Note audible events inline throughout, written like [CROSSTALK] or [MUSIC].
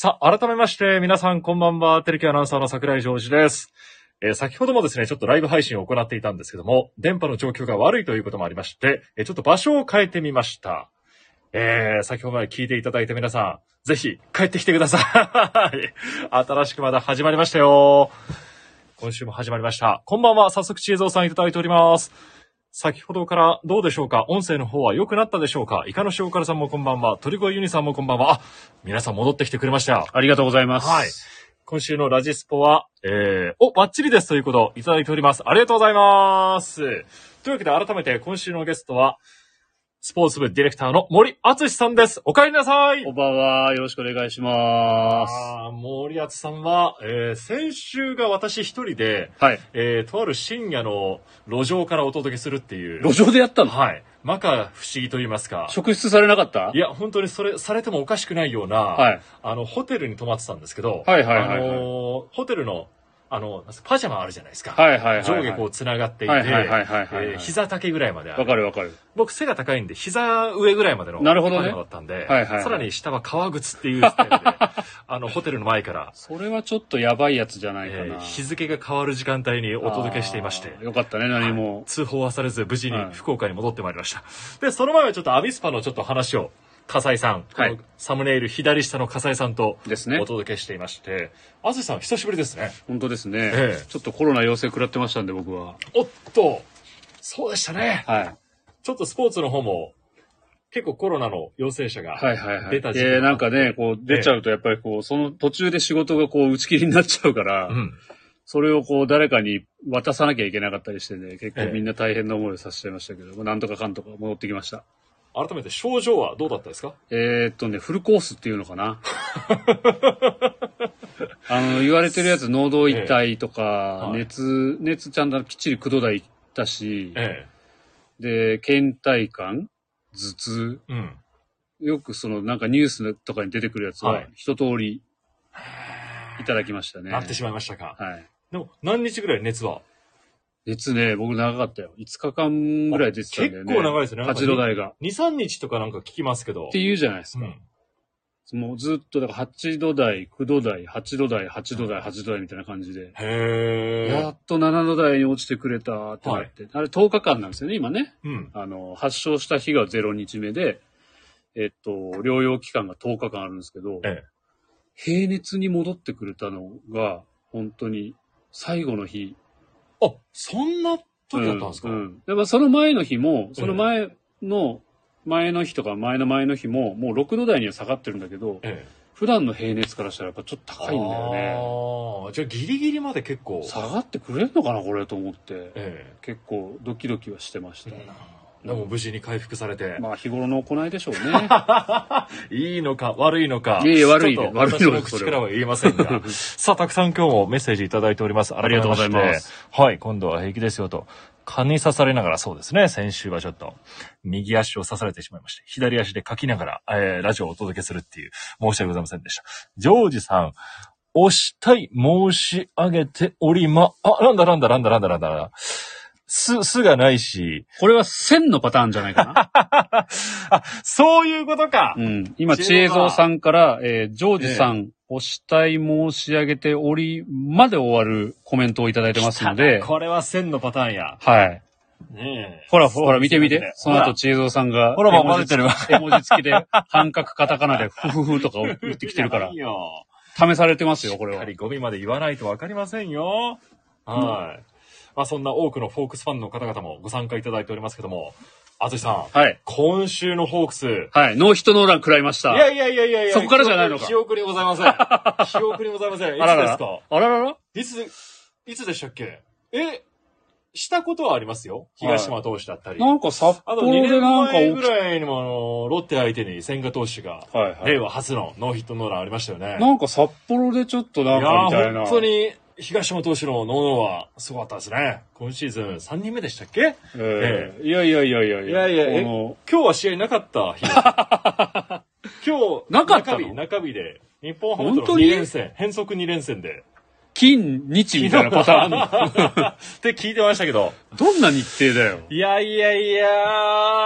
さあ、改めまして、皆さんこんばんは、テレキアナウンサーの桜井ジョージです。えー先ほどもですね、ちょっとライブ配信を行っていたんですけども、電波の状況が悪いということもありまして、えーちょっと場所を変えてみました。えー、先ほどまで聞いていただいた皆さん、ぜひ帰ってきてください。[LAUGHS] 新しくまだ始まりましたよ。今週も始まりました。こんばんは、早速チーゾーさんいただいております。先ほどからどうでしょうか？音声の方は良くなったでしょうか？イカの塩辛さんもこんばんは。鳥越ユニさんもこんばんは。あ、皆さん戻ってきてくれましたよ。ありがとうございます。はい。今週のラジスポは、えー、お、バッチリですということをいただいております。ありがとうございます。というわけで改めて今週のゲストは、スポーツ部ディレクターの森敦さんです。お帰りなさいこんばんは。よろしくお願いします。森敦さんは、えー、先週が私一人で、はい。えー、とある深夜の路上からお届けするっていう。路上でやったの？はい。摩訶不思議と言いますか。職質されなかった？いや、本当にそれ、されてもおかしくないような、はい。あの、ホテルに泊まってたんですけど、はいはいはいはいあのーホテルの、あの、パジャマあるじゃないですか。はいはいはいはい。上下こう繋がっていて、はいはいはいはいはいえー膝丈ぐらいまであるわかるわかる。僕背が高いんで、膝上ぐらいまでのなるほどねパジャマだったんで、はいはいはいさらに下は革靴っていうスタイルで、[LAUGHS] あの、ホテルの前から、それはちょっとやばいやつじゃないかな。えー日付が変わる時間帯にお届けしていましてよかったね、何も。通報はされず無事にはい福岡に戻ってまいりました。で、その前はちょっとアビスパのちょっと話を、笠井さん、はいサムネイル左下の笠井さんとですねお。届けしていまして、あずさん久しぶりですね。本当ですね、ええちょっとコロナ陽性食らってましたんで、僕は。おっと、そうでしたね。はい。ちょっとスポーツの方も、結構コロナの陽性者が、はいはいはい。出た時期がで、なんかね、こう出ちゃうとやっぱりこう、その途中で仕事がこう打ち切りになっちゃうから、うん。それをこう誰かに渡さなきゃいけなかったりしてね、結ええ構みんな大変な思いをさせちゃいましたけど、なんとかかんとか戻ってきました。改めて症状はどうだったですか？えーっとね、フルコースっていうのかな。[LAUGHS] あの、言われてるやつ、喉痛いとか、はい熱、熱ちゃんときっちり9度台いったし、えで、倦怠感、頭痛、え。うん。よくそのなんかニュースとかに出てくるやつははい一通りいただきましたね。なってしまいましたか。はい。でも、何日ぐらい熱は？熱ね、僕長かったよ。5日間ぐらい出てたんだよね。結構長いですねなんか8度台が。っ ?2、3日とかなんか聞きますけど。て言うじゃないですか。うん。もうずっと、だから8度台、9度台、8度台、8度台、8度台みたいな感じで。へえ。やっと7度台に落ちてくれたってなって。あれ10日間なんですよね、今ね。うん。あの、発症した日が0日目で、えっと、療養期間が10日間あるんですけど、ええ。平熱に戻ってくれたのが、本当に最後の日。あ、そんな時だったんですか、うんうんでもその前の日も、その前の、前の日とか前の前の日も、もう6度台には下がってるんだけど、ええ。普段の平熱からしたらやっぱちょっと高いんだよね。ああ、じゃあギリギリまで結構。下がってくれんのかな、これと思って。え結構ドキドキはしてました。え。でも無事に回復されて。まあ日頃の行いでしょうね。[LAUGHS] いいのか悪いのか。いえ悪いね悪いの私の口からは言えませんが。[LAUGHS] さあ、たくさん今日もメッセージいただいております。ありがとうございます。はい、今度は平気ですよと。蚊に刺されながらそうですね。先週はちょっと、右足を刺されてしまいまして、左足で書きながら、えー、ラジオをお届けするっていう、申し訳ございませんでした。ジョージさん、押したい申し上げておりま、あ、なんだなんだなんだなんだなんだなんだ。す、すがないし、これは線のパターンじゃないかな。[LAUGHS] あ、そういうことか。うん。今、知恵蔵さんから、えージョージさん、おしたい申し上げておりまで終わるコメントをいただいてますので、これは線のパターンや。はい。ねえ。ほら、ほら、見て見てその後、知恵蔵さんが、ほらもう絵文字混ぜてるわ絵文字付きで、半角カタカナで、ふふふとかを言ってきてるからいい、よ。試されてますよ、これはしっか。りゴミまで言わないとわかりませんよ。はい。まあそんな多くのフォークスファンの方々もご参加いただいておりますけども、あずさん、はい。今週のフォークス、はい。ノーヒットノーラン食らいました。いやいやいやいやいやそこからじゃないのか記憶にございません。[LAUGHS] 記憶にございません。いつですか？あらららいつ、いつでしたっけ？え、したことはありますよ。東島投手だったり。なんか札あと2幌で年なんか起き前ぐらいにもあの、ロッテ相手に千賀投手が、はいはい。令和初のノーヒットノーランありましたよね。なんか札幌でちょっとなんかみたいな。本当に、東山投手のノーノーはすごかったですね。今シーズン3人目でしたっけ？ええいやいやいやいやいやいやえこの今日は試合なかった日。[LAUGHS] 今日、なかったの？中日、中日で、日本ハムとの本当に？2連戦、変則2連戦で。金、日みたいなパターン [LAUGHS] って聞いてましたけど。どんな日程だよ。いやいやいや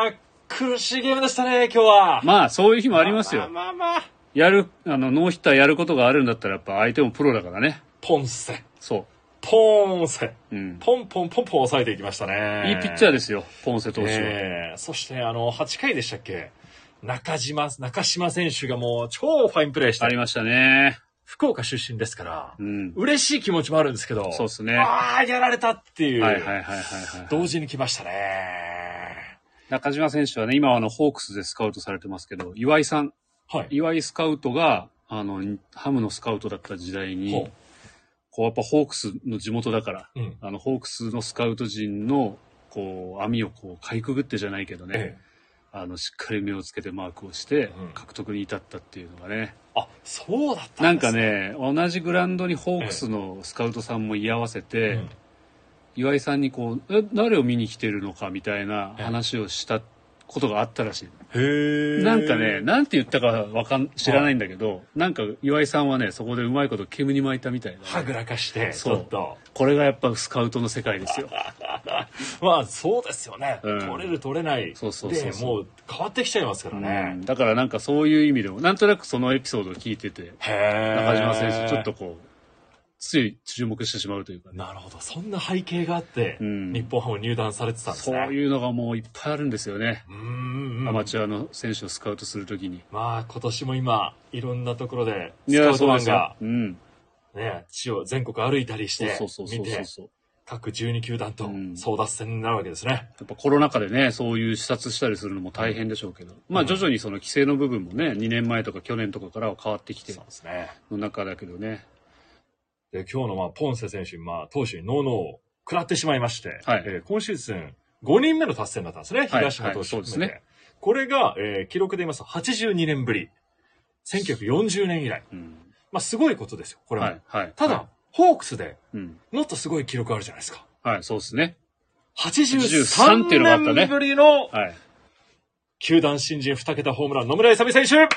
ー、苦しいゲームでしたね、今日は。まあ、そういう日もありますよ。まあまあまあ。やる、あの、ノーヒッターやることがあるんだったらやっぱ相手もプロだからね。ポンセ。そポンセ。う。うん。ポンポンポンポン抑えていきましたね。いいピッチャーでですよ、ポンセ投手は。ええそして、あの、8回でしたっけ？中島、中島選手がもう超ファインプレーして、ありましたね。福岡出身ですからう、ん。嬉しい気持ちもあるんですけど、そうですね。はああ、やられたっていう、いはいはいはいはい。同時に来ましたね。中島選手はね、今はあの、ホークスでスカウトされてますけど、岩井さん、はい。岩井スカウトが、あの、ハムのスカウトだった時代にほ、こうやっぱホークスの地元だから、う。うん。あの、ホークスのスカウト陣の、こう、網をこう、かいくぐってじゃないけどね、ええあの、しっかり目をつけてマークをしてうん、獲得に至ったっていうのがね、あ、そうだったなんんかですね。ね、同じグラウンドにホークスのスカウトさんも居合わせて、うん岩井さんにこう、え、誰を見に来てるのかみたいな話をしたことがあったらしい。へえ。なんかね、、なんて言ったかわかん、知らないんだけど、なんか岩井さんはね、そこでうまいこと煙に巻いたみたいな、はぐらかして、ちょっと。これがやっぱスカウトの世界ですよ。[LAUGHS] まあ、そうですよね。うん取れる取れない。そうそうそうもう変わってきちゃいますからうねん。だからなんかそういう意味でも、なんとなくそのエピソードを聞いてて。中島選手ちょっとこう、つい注目してしまうというかね。なるほど。そんな背景があって、うん日本ハム入団されてたんですそうね。いうのがもういっぱいあるんですよね。うーん。アマチュアの選手をスカウトするときに。まあ、今年も今、いろんなところで、スカウトマンがよ。、うん。ね、地を全国歩いたりしてそう、そうそう見て、そうそう。各12球団とうん争奪戦になるわけですね。やっぱコロナ禍でね、そういう視察したりするのも大変でしょうけど、まあ徐々にその規制の部分もね、2年前とか去年とかからは変わってきてそうですね。の中だけどね。で、今日のまあ、ポンセ選手、まあ、投手にノーノーを食らってしまいまして、はいえー今シーズン5人目の達成になったんですね、はい東野投手はいそうですねこれが、えー記録で言いますと82年ぶり。1940年以来。うん。まあ、すごいことですよ、これも。はい、はい。ただ、はホークスでい、うん。もっとすごい記録あるじゃないですか。はい、そうですね。83っていうのがあったね年ぶりのはい。球団新人2桁ホームラン、野村勇選手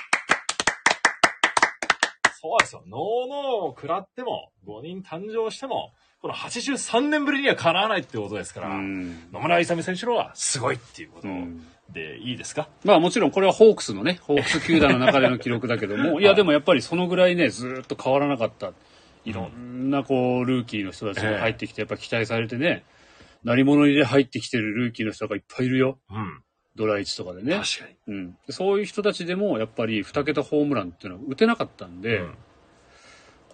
そうですよ。ノーノーを食らっても、5人誕生しても、この83年ぶりにはかなわないってことですかうら、ん。野村勇選手のはすごいっていうことうんでいいですか、まあもちろんこれはホークスのね、ホークス球団の中での記録だけども、[LAUGHS] いやでもやっぱりそのぐらいね、ずーっと変わらなかった。いろんなこう、ルーキーの人たちが入ってきて、やっぱ期待されてね、鳴り物入りで入ってきてるルーキーの人がいっぱいいるよ。うん。ドラ1とかでね。確かに。うん。でそういう人たちでも、やっぱり2桁ホームランっていうのは打てなかったんで、うん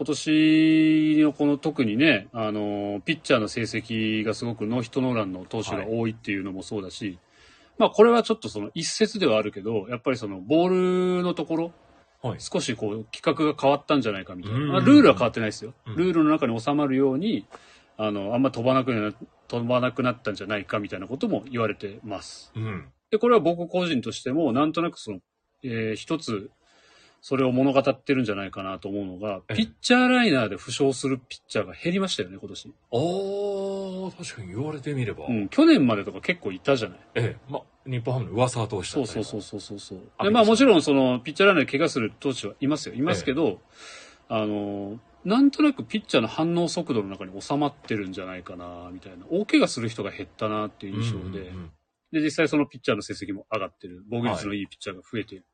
今年のこの特にね、あの、ピッチャーの成績がすごくノーヒットノーランの投手が多いっていうのもそうだし、まあこれはちょっとその一説ではあるけど、やっぱりそのボールのところ、はい。少しこう規格が変わったんじゃないかみたいな。うんまあルールは変わってないですよ。うんルールの中に収まるように、あの、あんま飛ばなくな、飛ばなくなったんじゃないかみたいなことも言われてます。うん。で、これは僕個人としても、なんとなくその、えー一つ、それを物語ってるんじゃないかなと思うのが、ええピッチャーライナーで負傷するピッチャーが減りましたよね、今年。おー、確かに言われてみれば。うん、去年までとか結構いたじゃない。ええ、まあ、日本ハムの噂は通したそうそうそうそうそうそう。あで、まあもちろんその、ピッチャーライナーで怪我する投手はいますよ。いますけど、あの、なんとなくピッチャーの反応速度の中に収まってるんじゃないかな、みたいな。大怪我する人が減ったなっていう印象で、うんうんうんで、実際そのピッチャーの成績も上がってる。防御率のいいピッチャーが増えている。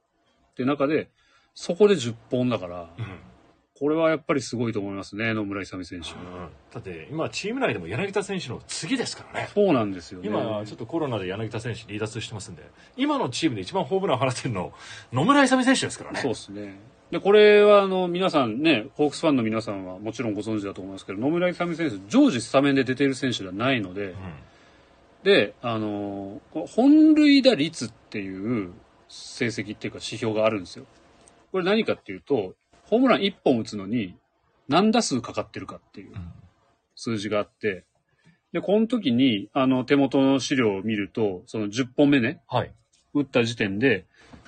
っていう中で、そこで10本だから、うんこれはやっぱりすごいと思いますね、野村勇選手。うんだって今チーム内でも柳田選手の次ですからね。そうなんですよね。今ちょっとコロナで柳田選手離脱してますんで、今のチームで一番ホームラン放ってるの野村勇選手ですからね。そうですね。で、これはあの、皆さんね、ホークスファンの皆さんはもちろんご存知だと思いますけど、野村勇選手、常時スタメンで出ている選手ではないので、うんで、あの、本塁打率っていう成績っていうか指標があるんですよ。これ何かっていうと、ホームラン1本打つのに何打数かかってるかっていう数字があって、で、この時に、あの、手元の資料を見ると、その10本目ね、はい。打った時点で、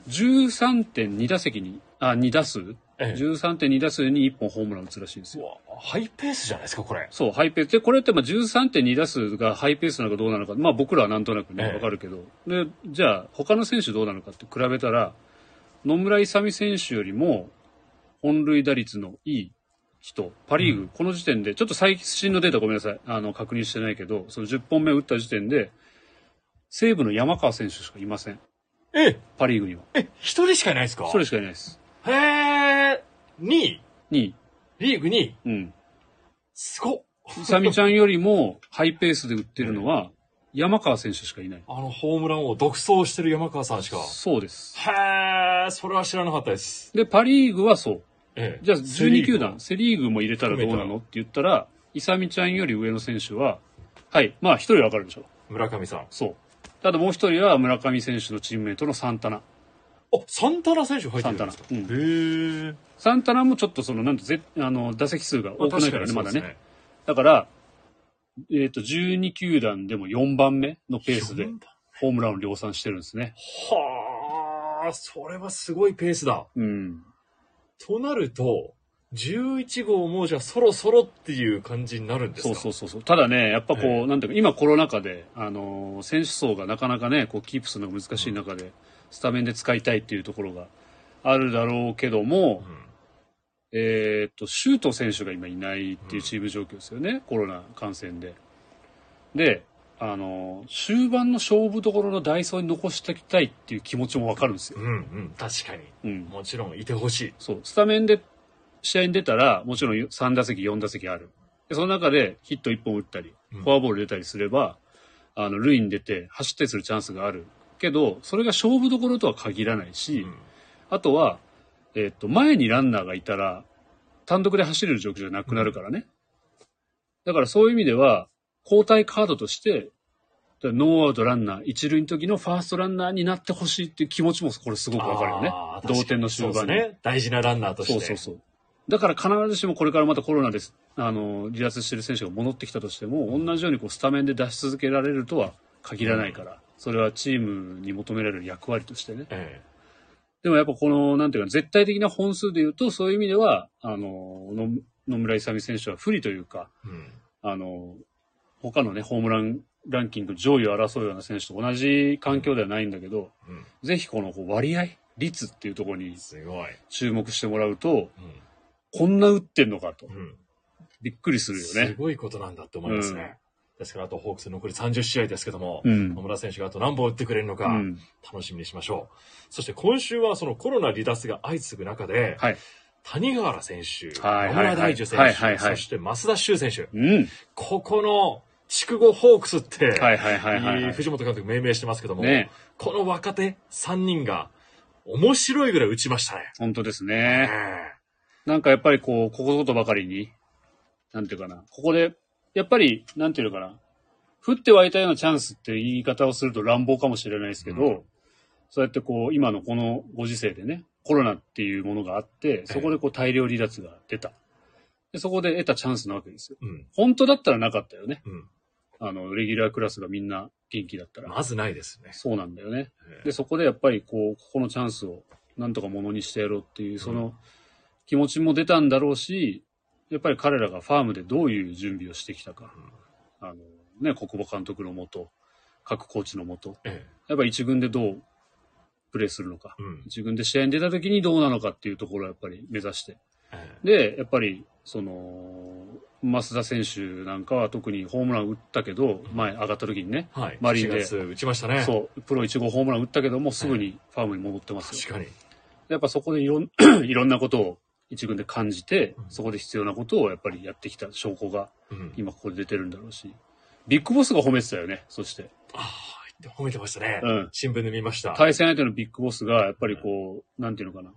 13.2打席に、あ、2打数ええ ?13.2 打数に1本ホームラン打つらしいんですよ。ハイペースじゃないですか、これ。そう、ハイペース。で、これってまあ13.2打数がハイペースなのかどうなのか、まあ僕らはなんとなくね、ええわかるけど。で、じゃあ他の選手どうなのかって比べたら、野村勇選手よりも本塁打率のいい人、パリーグ、うんこの時点で、ちょっと最新のデータごめんなさい、あの、確認してないけど、その10本目打った時点で、西武の山川選手しかいません。え、パリーグには。え、一人しかいないですか？それしかいないです。へへえ、2位に、リーグ2位うん。すごっイサミちゃんよりも [LAUGHS] ハイペースで打ってるのは、山川選手しかいない。あの、ホームランを独走してる山川さんしか。そうです。へえ、それは知らなかったです。で、パリーグはそう。ええじゃあ12球セ団、セリーグも入れたらどうなの？って言ったら、イサミちゃんより上の選手は、はい、まあ一人わかるでしょ。村上さん。あ、そう。ただもう一人は村上選手のチームメイトのサンタナ。サンタナ選手入ってるんですか？サンタへえ。サンタナもちょっとその、なんとぜ、あの、打席数が多くないからね、まだね。ね。だから、えっ、と、12球団でも4番目のペースで4番ホームランを量産してるんですね。はあ、それはすごいペースだ。うん。となると、11号もじゃあそろそろっていう感じになるんですか？そうそうそうそう。ただね、やっぱこう、ええなんていうか、今コロナ禍で、あのー選手層がなかなかね、こう、キープするのが難しい中で、スタメンで使いたいっていうところがあるだろうけども、えーっと、シュート選手が今いないっていうチーム状況ですよね、コロナ感染で。で、あのー終盤の勝負どころのダイソーに残しておきたいっていう気持ちもわかるんですようん、。うん、うん、確かに。うん。もちろんいてほしい。そう、スタメンで試合に出たら、もちろん3打席、4打席ある。でその中でヒット1本打ったり、うんフォアボール出たりすれば、あの、塁に出て走ったりするチャンスがある。けど、それが勝負どころとは限らないし、うんあとは、えっと、前にランナーがいたら、単独で走れる状況じゃなくなるからね。だからそういう意味では、交代カードとして、ノーアウトランナー、一塁の時のファーストランナーになってほしいっていう気持ちもこれすごくわかるよね同点の終盤に。ね。大事なランナーとして。そうそうそう。だから必ずしもこれからまたコロナです、あの、離脱してる選手が戻ってきたとしても、同じようにこうスタメンで出し続けられるとは限らないから、それはチームに求められる役割としてね。えでもやっぱこの、なんていうか、絶対的な本数で言うと、そういう意味では、あの、の野村勇選手は不利というか、えうんあの、他のね、ホームランランキング上位を争うような選手と同じ環境ではないんだけど、うんぜひこの割合、率っていうところに。注目してもらうと、うんこんな打ってんのかと。うんびっくりするよすね。ごいことなんだって思いますね。ですから、あとホークス残り30試合ですけども、うん野。村選手があと何本打ってくれるのか、うん。楽しみにしましょう。そして今週はそのコロナ離脱が相次ぐ中で、はい。谷川原選手、はい野村大樹選手、はいはいはいそして増田修選手、うん。ここの筑後ホークスって、はいはいはいはいはい。藤本監督命名してますけども、ねこの若手3人が面白いぐらい打ちましたね。本当ですえね。なんかやっぱりこう、ここぞとばかりに、なんていうかな。ここで、やっぱり、なんていうのかな。降って湧いたようなチャンスって言い方をすると乱暴かもしれないですけど、うんそうやってこう、今のこのご時世でね、コロナっていうものがあって、そこでこう大量離脱が出た。でそこで得たチャンスなわけですよ。うん本当だったらなかったよね。うんあの、レギュラークラスがみんな元気だったら。まずないですね。そうなんだよね。ええで、そこでやっぱりこう、ここのチャンスをなんとかものにしてやろうっていう、その気持ちも出たんだろうし、やっぱり彼らがファームでどういう準備をしてきたか。あの、ね、国母監督のもと、各コーチのもと、えやっぱり一軍でどうプレーするのか。えうん一軍で試合に出た時にどうなのかっていうところをやっぱり目指して。えで、やっぱり、その、増田選手なんかは特にホームラン打ったけど、前上がった時にね、えはい。マリンで7月打ちましたね。そう、プロ1号ホームラン打ったけども、すぐにファームに戻ってますよ。確かに。やっぱそこでいろん [CLEARS THROAT] いろんなことを一軍で感じてうん、そこで必要なことをやっぱりやってきた証拠がうん、今ここで出てるんだろうし、ビッグボスが褒めてたよね、そして。ああ、褒めてましたね。うん新聞で見ました。対戦相手のビッグボスがやっぱりこう、なんていうのかな。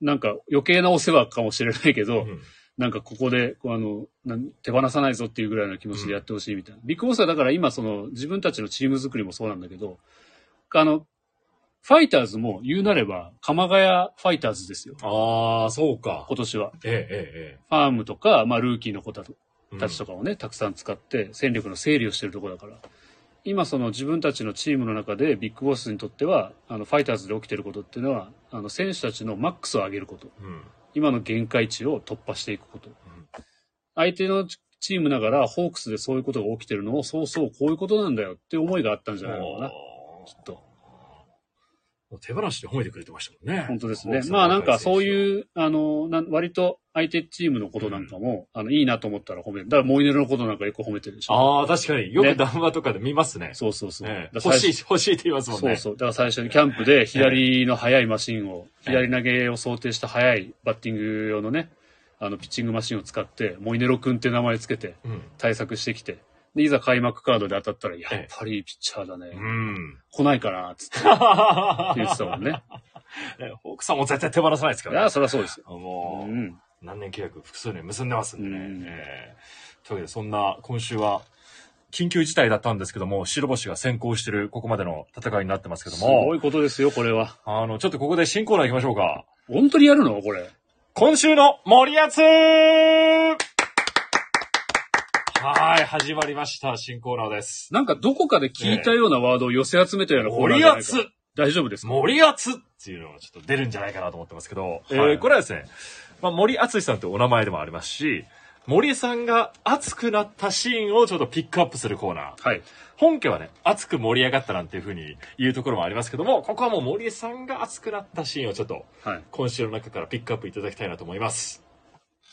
なんか余計なお世話かもしれないけど、うんなんかここで、こうあの、なん手放さないぞっていうぐらいの気持ちでやってほしいみたいな。ビッグボスはだから今その自分たちのチーム作りもそうなんだけど、あの、ファイターズも言うなれば、鎌ヶ谷ファイターズですよ。ああ、そうか。今年は。ええ、えファームとか、まあルーキーの子たちとかをね、たくさん使って戦力の整理をしてるところだから。今その自分たちのチームの中でビッグボスにとっては、あのファイターズで起きてることっていうのは、あの選手たちのマックスを上げること。うん。うん。今の限界値を突破していくこと。相手のチームながら、ホークスでそういうことが起きてるのを、そうそう、こういうことなんだよって思いがあったんじゃないのかな、きっと。もう手放しで褒めてくれてましたもんね。本当ですね。まあなんかそうう。いう、あの、なん割と、相手チームのことなんかも、あの、いいなと思ったら褒める。だからモイネロのことなんかよく褒めてるでしょ。ああ、確かに。よねく談話とかで見ますね。そうそうそう。ええだから最欲しい、欲しいって言いますもんね。そうそう。だから最初にキャンプで左の速いマシンを、左投げを想定した速いバッティング用のね、あの、ピッチングマシンを使って、モイネロ君って名前つけてうん。対策してきて、で、いざ開幕カードで当たったら、やええっぱりピッチャーだね。うん。来ないかな、つって [LAUGHS] 言ってたもんね。ね奥さんも絶対手放さないですからねいや、そりゃそうですよ。もう、うん。何年契約複数年結んでますんでね。うんえーというわけで、そんな今週は、緊急事態だったんですけども、白星が先行してるここまでの戦いになってますけどすごも、いことですよ、これは。あの、ちょっとここで新コーナー行きましょうか。本当にやるのこれ。今週の森厚はい、始まりました。新コーナーです。なんかどこかで聞いたようなワードを寄せ集めたようなコーナー森じゃないか厚大丈夫ですか？森厚っていうのがちょっと出るんじゃないかなと思ってますけど、えはいーこれはですね、まあ、森厚さんってお名前でもありますし、森さんが熱くなったシーンをちょっとピックアップするコーナー。はい。本家はね、熱く盛り上がったなんていう風に言うところもありますけども、ここはもう森さんが熱くなったシーンをちょっとはい。今週の中からピックアップいただきたいなと思います。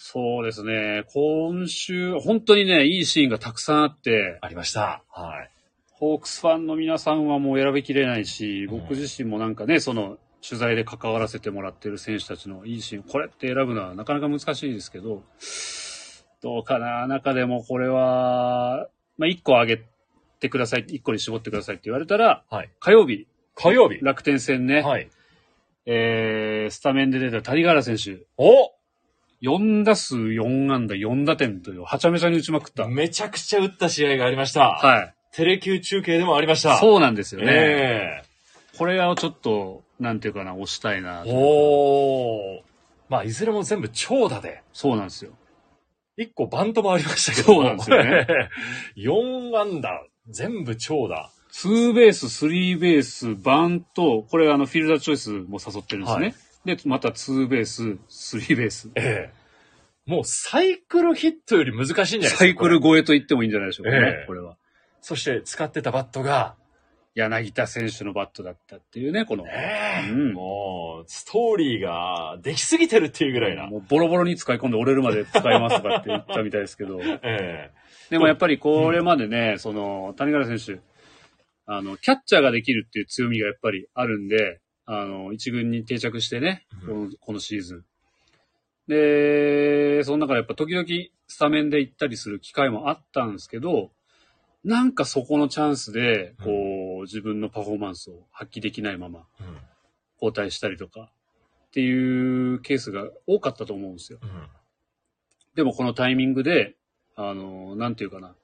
そうですね。今週、本当にね、いいシーンがたくさんあって、ありました。はい。ホークスファンの皆さんはもう選びきれないし、うん僕自身もなんかね、その、取材で関わらせてもらってる選手たちのいいシーン、これって選ぶのはなかなか難しいですけど、どうかな中でもこれは、まあ、1個あげてください、1個に絞ってくださいって言われたら、はい。火曜日、火曜日。楽天戦ね、はい。えー、スタメンで出た谷川選手、お4打数4安打4打点というはちゃめちゃに打ちまくった。めちゃくちゃ打った試合がありました。はい。テレキュー中継でもありました。うそうなんですよね。えこれをちょっと、なんていうかな、押したいなえ。おー。まあ、いずれも全部長打で。そうなんですよ。一個バントもありましたけど。そうなんですよね。[LAUGHS] 4安打、全部長打。ツーベース、スリーベース、バント、これあの、フィールダーチョイスも誘ってるんですね。はいで、またツーベース、スリーベース。ええ。もうサイクルヒットより難しいんじゃないですか。サイクル超えと言ってもいいんじゃないでしょうかね、ええこれは。そして使ってたバットが、柳田選手のバットだったっていうね、この。ねえうんもう、ストーリーができすぎてるっていうぐらいな。もうボロボロに使い込んで折れるまで使いますとかって言ったみたいですけど。[LAUGHS] えでもやっぱりこれまでね、その、谷川選手、あの、キャッチャーができるっていう強みがやっぱりあるんで、あの、一軍に定着してね、うんこのこのシーズン。で、その中でやっぱ時々スタメンで行ったりする機会もあったんですけど、なんかそこのチャンスで、こう、自分のパフォーマンスを発揮できないまま交代したりとか、っていうケースが多かったと思うんですよ。うんでもこのタイミングで、あの、なんていうかな。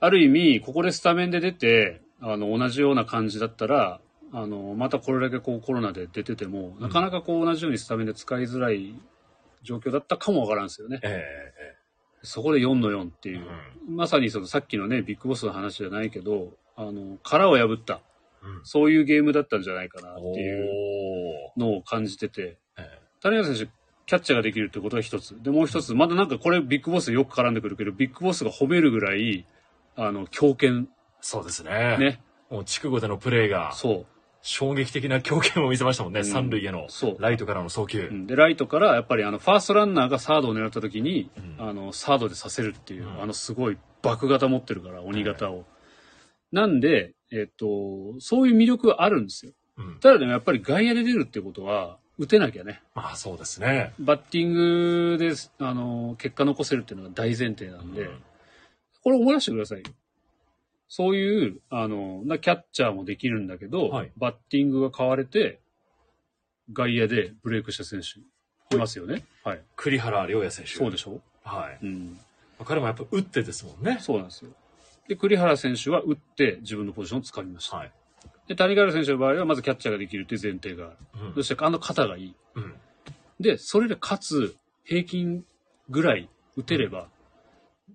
ある意味、ここでスタメンで出て、あの、同じような感じだったら、あの、またこれだけこうコロナで出てても、なかなかこう同じようにスタメンで使いづらい状況だったかもわからんですよね。ええそこで4の4ってええいう。まさにそのさっきのね、ビッグボスの話じゃないけど、あの、殻を破った、うんそういうゲームだったんじゃないかなっておいうーのを感じてて、え谷川選手、キャッチャーができるってことが一つ。で、もう一つ、まだなんかこれビッグボスよく絡んでくるけど、ビッグボスが褒めるぐらい、あの、強肩、そうですね。ね。もう筑後でのプレーがそう。衝撃的な強肩を見せましたもんね。うん三塁へのライトからの送球。うんで、ライトから、やっぱりあの、ファーストランナーがサードを狙った時に、うんあの、サードでさせるっていう、うんあの、すごい爆型持ってるから、鬼型を。なんで、えっと、そういう魅力はあるんですよ。うんただでもやっぱり外野で出るってことは、打てなきゃね。まあそうですね。バッティングで、あの、結果残せるっていうのが大前提なんで、うんこれ思い出してくださいよ。そういう、あの、なキャッチャーもできるんだけど、はいバッティングが変われて、外野でブレイクした選手、いますよね。はい。栗原良也選手。そうでしょ？はい。うん。彼もやっぱ打ってですもんね。そうなんですよ。で、栗原選手は打って自分のポジションを掴みました。はい。で、谷川選手の場合はまずキャッチャーができるっていう前提がある。うんそしてあの肩がいい。うん。で、それでかつ平均ぐらい打てれば、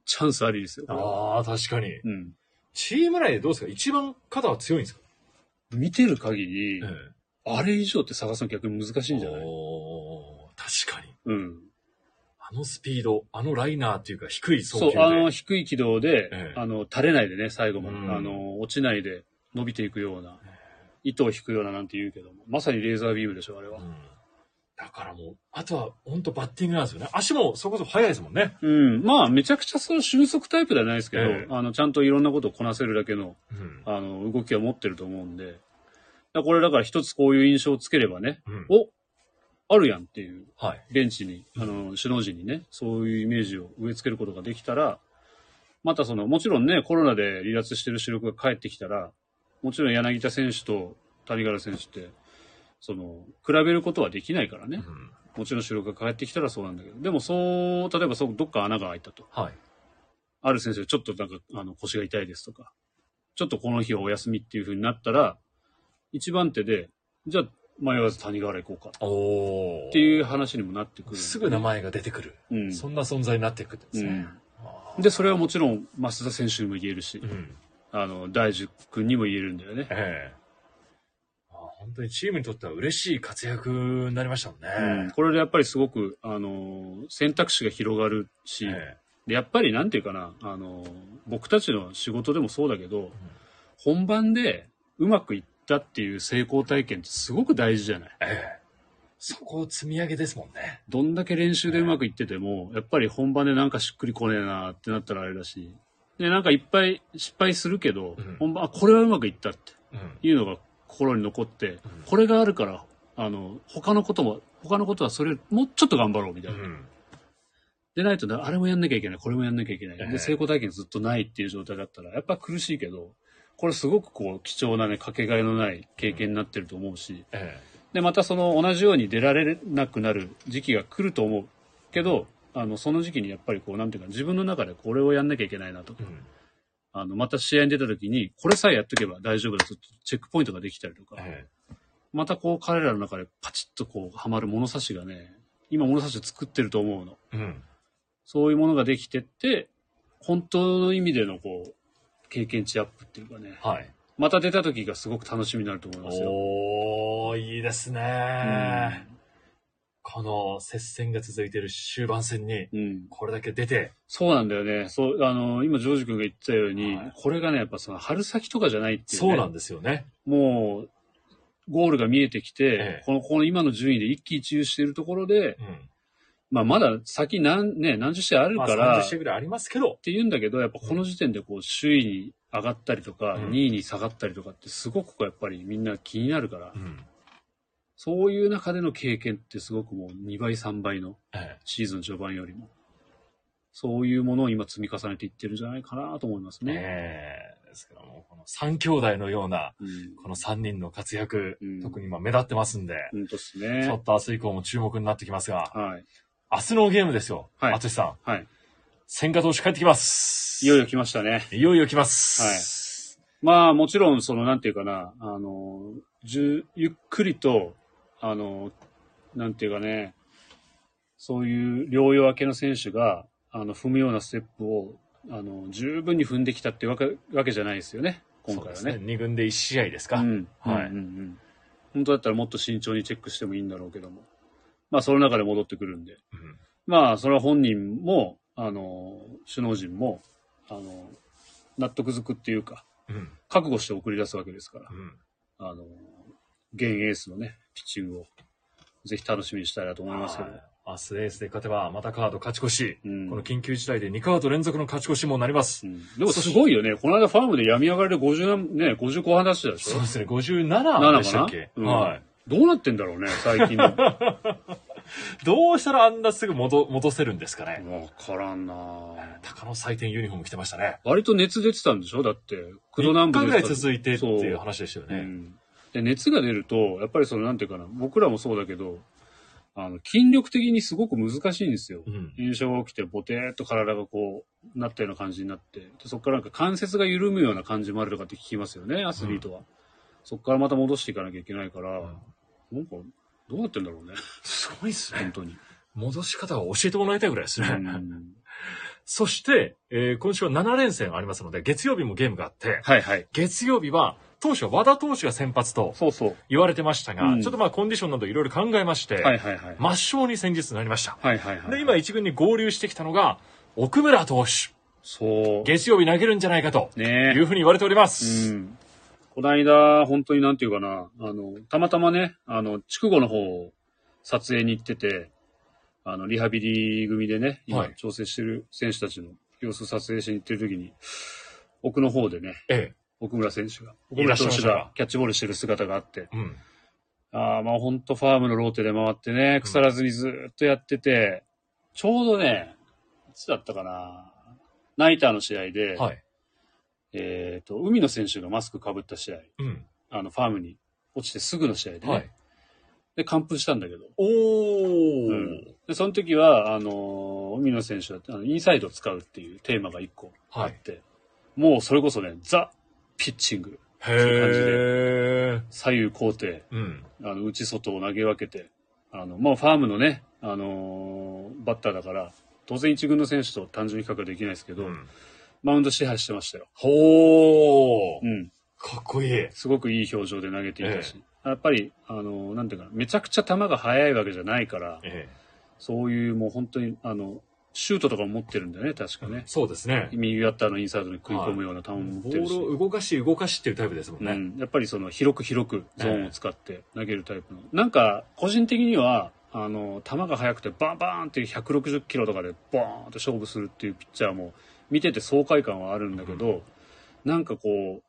チャンスありですよ。ああ、確かに。うん。チーム内でどうですか？一番肩は強いんですか？見てる限り、えあれ以上って探すの逆に難しいんじゃない？確かに。うん。あのスピード、あのライナーっていうか低い送そう。あの、低い軌道で、ええ。あの、垂れないでね、最後まで、うん。あの、落ちないで伸びていくような、糸を引くようななんて言うけども、まさにレーザービームでしょ、あれは。うんだからもう、あとは本当バッティングなんですよね。足もそこそこ速いですもんね。うん。まあ、めちゃくちゃその俊足タイプではないですけど、ええあの、ちゃんといろんなことをこなせるだけの、うん。あの、動きは持ってると思うんで、これだから一つこういう印象をつければね、うん。おあるやんっていう、はい。ベンチに、あの、首脳陣にね、そういうイメージを植え付けることができたら、またその、もちろんね、コロナで離脱してる主力が帰ってきたら、もちろん柳田選手と谷原選手って、その、比べることはできないからね。うんもちろん主力が帰ってきたらそうなんだけど、でもそう、例えばそう、どっか穴が開いたと。はい。ある先生、ちょっとなんか、あの、腰が痛いですとか、ちょっとこの日はお休みっていう風になったら、一番手で、じゃあ、迷わず谷川原行こうかおーっていう話にもなってくる。すぐ名前が出てくる。うん。そんな存在になっていくんですね。あーで、それはもちろん、増田選手にも言えるしう、ん。あの、大樹君にも言えるんだよね。ええあー本当にチームにとっては嬉しい活躍になりましたもんうん。ね。これでやっぱりすごく、あの、選択肢が広がるし、えで、やっぱりなんていうかな、あの、僕たちの仕事でもそうだけど、本番でうまくいったっていう成功体験ってすごく大事じゃない？ええ。えそこを積み上げですもんね。どんだけ練習でうまくいってても、やっぱり本番でなんかしっくりこねえなってなったらあれだし、で、なんかいっぱい失敗するけど、うん。本番、あ、これはうまくいったってうん。いうのが心に残って、これがあるから、あの、他のことも、他のことはそれ、もうちょっと頑張ろうみたいな。うん。でないとね、あれもやんなきゃいけない、これもやんなきゃいけない。ええで、成功体験ずっとないっていう状態だったら、やっぱ苦しいけど、これすごくこう、貴重なね、かけがえのない経験になってると思うし、えで、またその同じように出られなくなる時期が来ると思うけど、あの、その時期にやっぱりこう、なんていうか、自分の中でこれをやんなきゃいけないなとかえ。うん。あの、また試合に出た時に、これさえやっとけば大丈夫だと、チェックポイントができたりとか、えまたこう、彼らの中でパチッとこう、はまる物差しがね、今物差し作ってると思うの。えうん。そういうものができてって、本当の意味でのこう、経験値アップっていうかね、はい。また出た時がすごく楽しみになると思いますよ。おー、いいですうね。この接戦が続いている終盤戦に、ん。うん。これだけ出て、そうなんだよね。そう、あの、今、ジョージ君が言ってたように、はいこれがね、やっぱその、春先とかじゃないっていう、ね。そうなんですよね。もう、ゴールが見えてきて、ええこの、この今の順位で一喜一憂しているところで、うん。まあ、まだ先何、ね、何十試合あるまあ、から、30っ試合ぐらいありますけど、て言うんだけど、やっぱこの時点でこう、首位に上がったりとか、うん2位に下がったりとかってすごくこう、やっぱりみんな気になるから、うん。そういう中での経験ってすごくもう2倍、3倍のえシーズン序盤よりも、そういうものを今積み重ねていってるんじゃないかなと思いますえね。ええですからもう、この3兄弟のような、うん。この3人の活躍、うん特に今目立ってますんで、うんとですちねょ。っと明日以降も注目になってきますが、はい。明日のゲームですよ。はい淳さん。はい。千賀投手帰ってきます。いよいよ来ましたね。いよいよ来ます。まあもちろん、その、なんていうかな、あの、じゅゆっくりと、あの、なんていうかね、そういう療養明けの選手が、あの、踏むようなステップを、あの、十分に踏んできたってわけわけじゃないですよね、今回はそうですね。2軍で1試合ですか。うん。はいうんうんうん本当だったらもっと慎重にチェックしてもいいんだろうけども。まあ、その中で戻ってくるんで。うんまあ、それは本人も、あの、首脳陣も、あの、納得づくっていうか、うん。覚悟して送り出すわけですから。うん。あの、現エースのね、ピッチングを、ぜひ楽しみにしたいなと思いますけど。はい明日エースで勝てば、またカード勝ち越し。うんこの緊急事態で2カード連続の勝ち越しもなります。うんでもすごいよね。この間ファームで病み上がりで50何、ね、50後半出してたでしょ？そうですね、57でしたっけ、うんはい。どうなってんだろうね、最近の。わ [LAUGHS] どうしたらあんなすぐ戻戻せるんですかね？からんなぁ鷹の祭典ユニフォーム着てましたね。割と熱出てたんでしょ？だって、九度南3日ぐらい部で続いてっていう話でしたよね。うんで、熱が出ると、やっぱりその、なんていうかな、僕らもそうだけど、あの、筋力的にすごく難しいんですよ。うん。炎症が起きて、ボテーっと体がこう、なったような感じになって、でそこからなんか関節が緩むような感じもあるとかって聞きますよね、アスリートは。そこからまた戻していかなきゃいけないから、なんか、どうなってんだろうね、すごいですね。本当に。戻し方を教えてもらいたいぐらいですね。うんそして、えー今週は7連戦ありますので、月曜日もゲームがあって、はいはい。月曜日は、当初は和田投手が先発とそうそう。言われてましたが、うんちょっとまあコンディションなどいろいろ考えまして、はいはいはい。抹消に先日なりました。はいはいはい。で、今一軍に合流してきたのが、奥村投手。そう。月曜日投げるんじゃないかとねいうふうに言われております。うん。この間、本当になんていうかな、あの、たまたまね、あの、筑後の方撮影に行ってて、あの、リハビリ組でね、今はい調整してる選手たちの様子を撮影しに行ってる時に、奥の方でね、え奥村選手が、奥村投手がキャッチボールしてる姿があって、え。うん。ああ、まあほんとファームのローテで回ってね、腐らずにずーっとやってて、ちょうどね、いつだったかな、ナイターの試合で、はい。えっ、と、海野選手がマスクかぶった試合、うん。あの、ファームに落ちてすぐの試合でね、はい。で、完封したんだけど、おー。うんで、その時は、あのー海野選手はあのインサイドを使うっていうテーマが一個あって、もうそれこそね、ザ・ピッチング、へそういう感じえ。左右高低、うん。あの、内外を投げ分けて、あの、もうファームのね、あのーバッターだから、当然一軍の選手と単純に比較はできないですけど、うんマウンド支配してましたよ。ほー。うん。かっこいい。すごくいい表情で投げていたし、やっぱり、あのーなんていうかな、めちゃくちゃ球が速いわけじゃないから、えそういうもう本当に、あの、シュートとかも持ってるんだよね、確かえね。そうですね。右バッターのインサイドに食い込むような球も持ボってるし。ールを動かし動かしっていうタイプですもんね。うん、やっぱりその広く広くゾーンを使って投げるタイプの、なんか個人的にはあの球が速くてバンバーンっていう160キロとかでボーンって勝負するっていうピッチャーも見てて爽快感はあるんだけど、なんかこう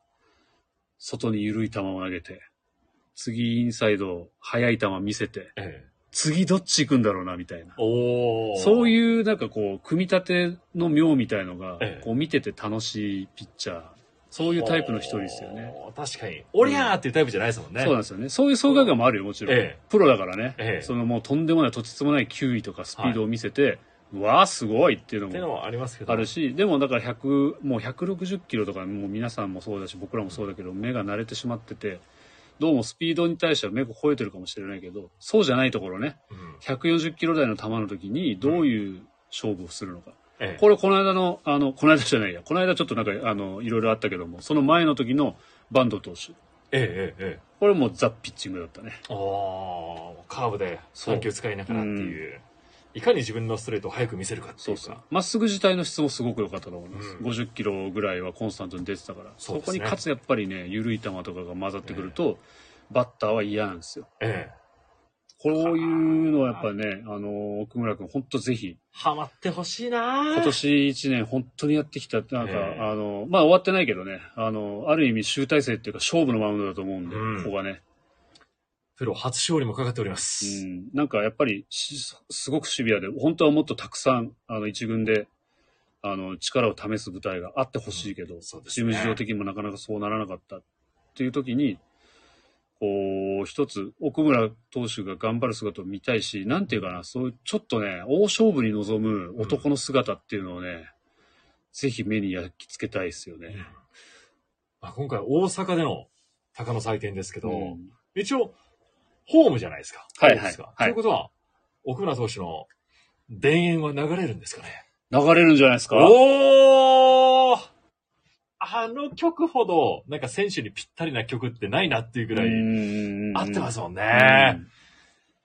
外に緩い球を投げて次インサイド速い球見せてええ次どっち行くんだろうなみたいな。そういうなんかこう組み立ての妙みたいのがええこう見てて楽しいピッチャーそういうタイプの一人ですよね。確かに。おりゃーっていうタイプじゃないですもんね。そうなんですよね。そういう爽快感もあるよ、もちろん。ええプロだからね、ええそのもうとんでもない、とてつもない球威とかスピードを見せて、うわあ、すごいっていうのもっていうのもありますけど。あるし、でもだから100、もう160キロとか、もう皆さんもそうだし、僕らもそうだけど、目が慣れてしまってて、どうもスピードに対しては目が吠えてるかもしれないけど、そうじゃないところね、うん140キロ台の球の時にどういう勝負をするのか。ええこれこの間の、あの、この間じゃないや、この間ちょっとなんか、あの、いろいろあったけども、その前の時のバンド投手。えええええこれもザ・ピッチングだったね。え。おーカーブでそう3球使いながらっていう。いかに自分のストレートを速く見せるかっていうか。そうそう。まっすぐ自体の質もすごく良かったと思います。うん50キロぐらいはコンスタントに出てたから。そねこにかつやっぱりね、緩い球とかが混ざってくると、バッターは嫌なんですよ。ええ。こういうのはやっぱね、あの、奥村君、本当ぜひ、ハマってほしいな今年1年本当にやってきた、なんか、ええあの、まあ終わってないけどね、あの、ある意味集大成っていうか勝負のマウンドだと思うんで、うんここがね。プロ初勝利もかかっておりまうす。ん、なんかやっぱりし、すごくシビアで、本当はもっとたくさん、あの、一軍で、あの、力を試す舞台があってほしいけど、そうですねチーム事情的にもなかなかそうならなかったっていう時に、こう、一つ、奥村投手が頑張る姿を見たいし、なんていうかな、そういう、ちょっとね、大勝負に臨む男の姿っていうのをね、ぜひ目に焼き付けたいですよね。まあ、今回大阪での鷹の祭典ですけど、うん一応、ホームじゃないですか。はいはい。ということは、奥村投手の田園は流れるんですかね。流れるんじゃないですか？おー！あの曲ほど、なんか選手にぴったりな曲ってないなっていうぐらい、合ってますもんね。うん。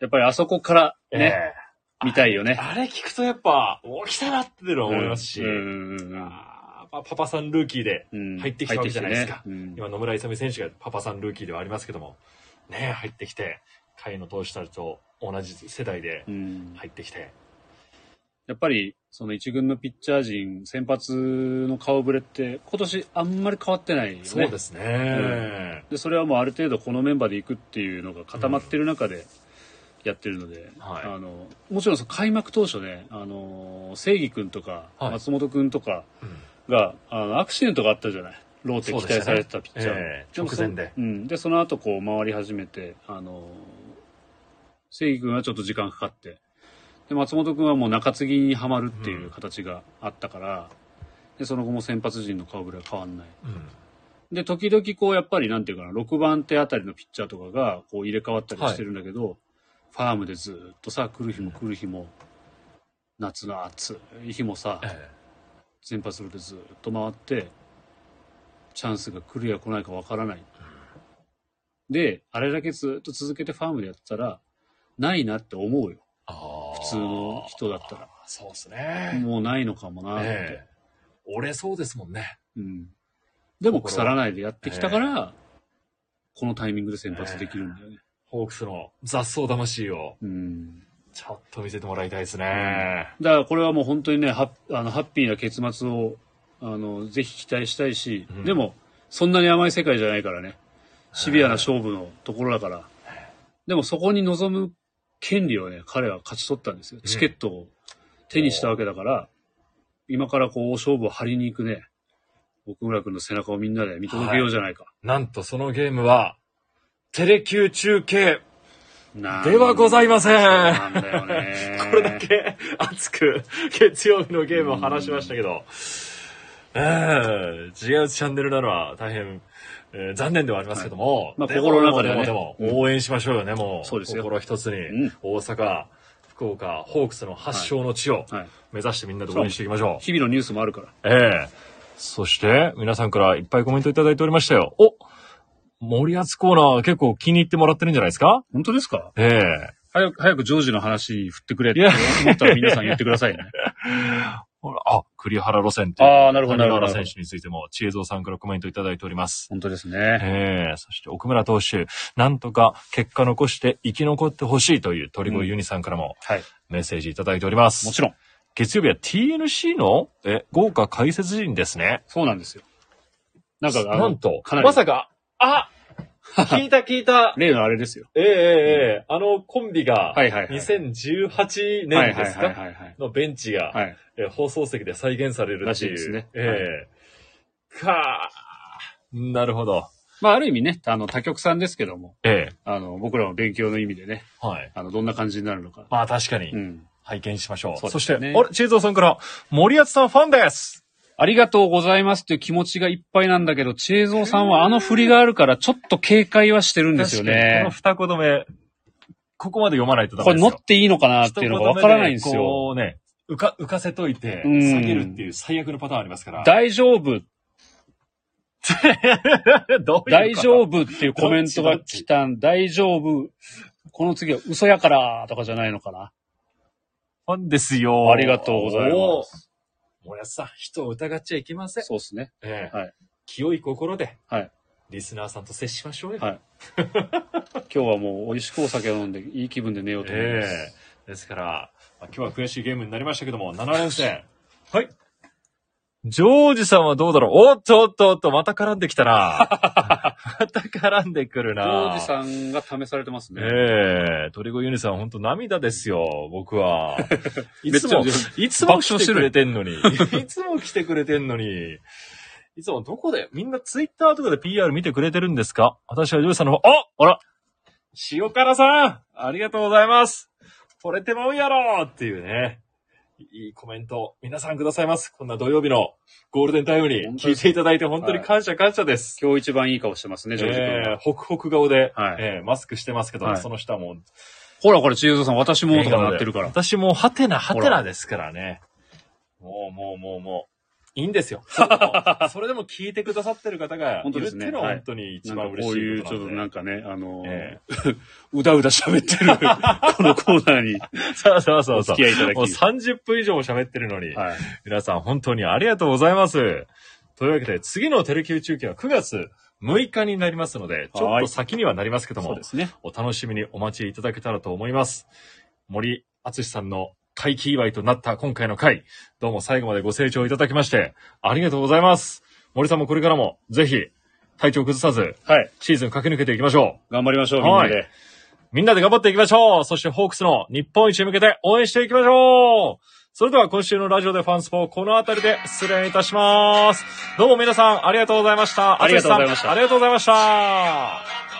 やっぱりあそこからね、ええ見たいよね。あれ聞くとやっぱ、お来たなっていうのは思いますし、パパさんルーキーで、うん入ってきたわけじゃないですか。入ってきてね。今野村勇選手がパパさんルーキーではありますけども、ね入ってきて、下位の投手たちと同じ世代でうんうん入ってきて、やっぱり、その一軍のピッチャー陣、先発の顔ぶれって、今年あんまり変わってないよね。そうですね。で、それはもうある程度このメンバーで行くっていうのが固まってる中でやってるので、はいあの、もちろんその開幕当初ね、あの、正義君とか、はい松本君とかうんが、あの、アクシデントがあったじゃない。ローテ期待されてたピッチャー。ええでもそ直前で。うん。で、その後こう回り始めて、あの、正義君はちょっと時間かかって、で、松本君はもう中継ぎにはまるっていう形があったから、で、その後も先発陣の顔ぶれは変わんない。うんで、時々こうやっぱりなんていうかな、6番手あたりのピッチャーとかがこう入れ替わったりしてるんだけど、ファームでずっとさ、来る日も来る日も、夏の暑い日もさ、え先発ローでずっと回って、チャンスが来るや来ないかわからない。で、あれだけずっと続けてファームでやってたら、ないなって思うよ。普通の人だったら。そうですね。もうないのかもなって。ええ折れそうですもんね。うん。でも腐らないでやってきたから、このタイミングで先発できるんだよね。ホークスの雑草魂を、うん。ちょっと見せてもらいたいですね。だからこれはもう本当にね、ハッあのハッピーな結末を、あの、ぜひ期待したいし、うんでも、そんなに甘い世界じゃないからね。シビアな勝負のところだから。でもそこに臨む権利をね、彼は勝ち取ったんですよ。チケットを手にしたわけだから、今からこう、勝負を張りに行くね、奥村君の背中をみんなで見届けようじゃないか。なんとそのゲームは、テレキュー中継なではございません。んだよね [LAUGHS] これだけ熱く月曜日のゲームを話しましたけど、ええ違うチャンネルなのは大変、えー残念ではありますけども、まあでも心の中ではね。でもでも応援しましょうよね、もう。そうですよ。心一つに、うん。大阪、福岡、ホークスの発祥の地をはい。目指してみんなで応援していきましょう。日々のニュースもあるから。ええ。そして、皆さんからいっぱいコメントいただいておりましたよ。お森厚コーナー結構気に入ってもらってるんじゃないですか？本当ですか？ええ。早く、早くジョージの話振ってくれって思ったら皆さん言ってくださいね。[LAUGHS] ほら、あ、栗原路線っていう。あーなるほど谷なるほど原選手についても、知恵蔵さんからコメントいただいております。本当ですね。ええそして奥村投手、なんとか結果残して生き残ってほしいという鳥越ユニさんからもはい。メッセージいただいております。もちろん。月曜日は TNC のえ豪華解説陣ですね。そうなんですよ。なんか、なんと、かなりまさか、あ [LAUGHS] 聞いた聞いた。例のあれですよ。ええええええあのコンビが、はいはいはい2018はい年ですか？はいはいはいはい。のベンチが、はい。えー放送席で再現されるらって。しいですねええかーなるほど。まあ、ある意味ね、あの、他局さんですけども、ええあの、僕らの勉強の意味でね、はい。あの、どんな感じになるのか。まあ確かに、うん。拝見しましょう。そうそして、ですねあれ、チーゾーさんから、森厚さんファンですありがとうございますという気持ちがいっぱいなんだけど、チェーゾーさんはあの振りがあるから、ちょっと警戒はしてるんですよ確かにこのね。二言目、ここまで読まないとダこれメですよ。乗っていいのかなっていうのがわからないんですよ。こうね、浮か、浮かせといて、うん下げるっていう最悪のパターンありますから。大丈夫、[LAUGHS] どういう大丈夫っていうコメントが来たん、大丈夫。この次は嘘やからとかじゃないのかな。ファンですよ。ありがとうございます。す。森厚さん、人を疑っちゃいけません。そうですね。ええはい清い心で、はいリスナーさんと接しましょうよ。はい [LAUGHS] 今日はもう美味しくお酒を飲んでいい気分で寝ようと思いまえす。えですから、まあ今日は悔しいゲームになりましたけども、7連戦。[LAUGHS] はい。ジョージさんはどうだろう？おっとおっとおっと、また絡んできたな。[LAUGHS] また絡んでくるジな。ョージさんが試されてますね。ええ鳥越ユニさん、本当涙ですよ、僕は。[LAUGHS] いつも、[LAUGHS] いつも来てくれてんのに。[LAUGHS] いつも来てくれてんのに。いつもどこで、みんなツイッターとかで PR 見てくれてるんですか？私はジョージさんの方、ああら塩辛さんありがとうございます惚れてまうやろっていうね。いいコメント、皆さんくださいます。こんな土曜日のゴールデンタイムに聞いていただいて本当に感謝感謝です。今日一番いい顔してますね、ジョージ君えーが。ホクホク顔で、はいえーマスクしてますけど、はいその下もほら、これ、チーズさん、私もとかなってるから。私もハテナハテナですからね。もうもうもうもう。いいんですよ。[LAUGHS] それでもそれでも聞いてくださってる方がいるっていうのははい本当に一番嬉しこういう、いことなんで。ちょっとなんかね、あのーえ [LAUGHS] うだうだ喋ってる、[LAUGHS] このコーナーにそうそうそうお付き。合いいただき。もう30分以上も喋ってるのに、はい。皆さん本当にありがとうございます。というわけで、次のテレキュー中継は9月6日になりますので、ちょっと先にはなりますけどもね。お楽しみにお待ちいただけたらと思います。森敦さんの回帰祝いとなった今回の回、どうも最後までご清聴いただきまして、ありがとうございます。森さんもこれからも、ぜひ、体調崩さず、はい。シーズン駆け抜けていきましょう。頑張りましょう、みんなはで。みんなで頑張っていきましょうそしてホークスの日本一に向けて応援していきましょうそれでは今週のラジオでファンスポこの辺りで失礼いたします。どうも皆さんありがとうございました。ありがとうございましたありがとうございました。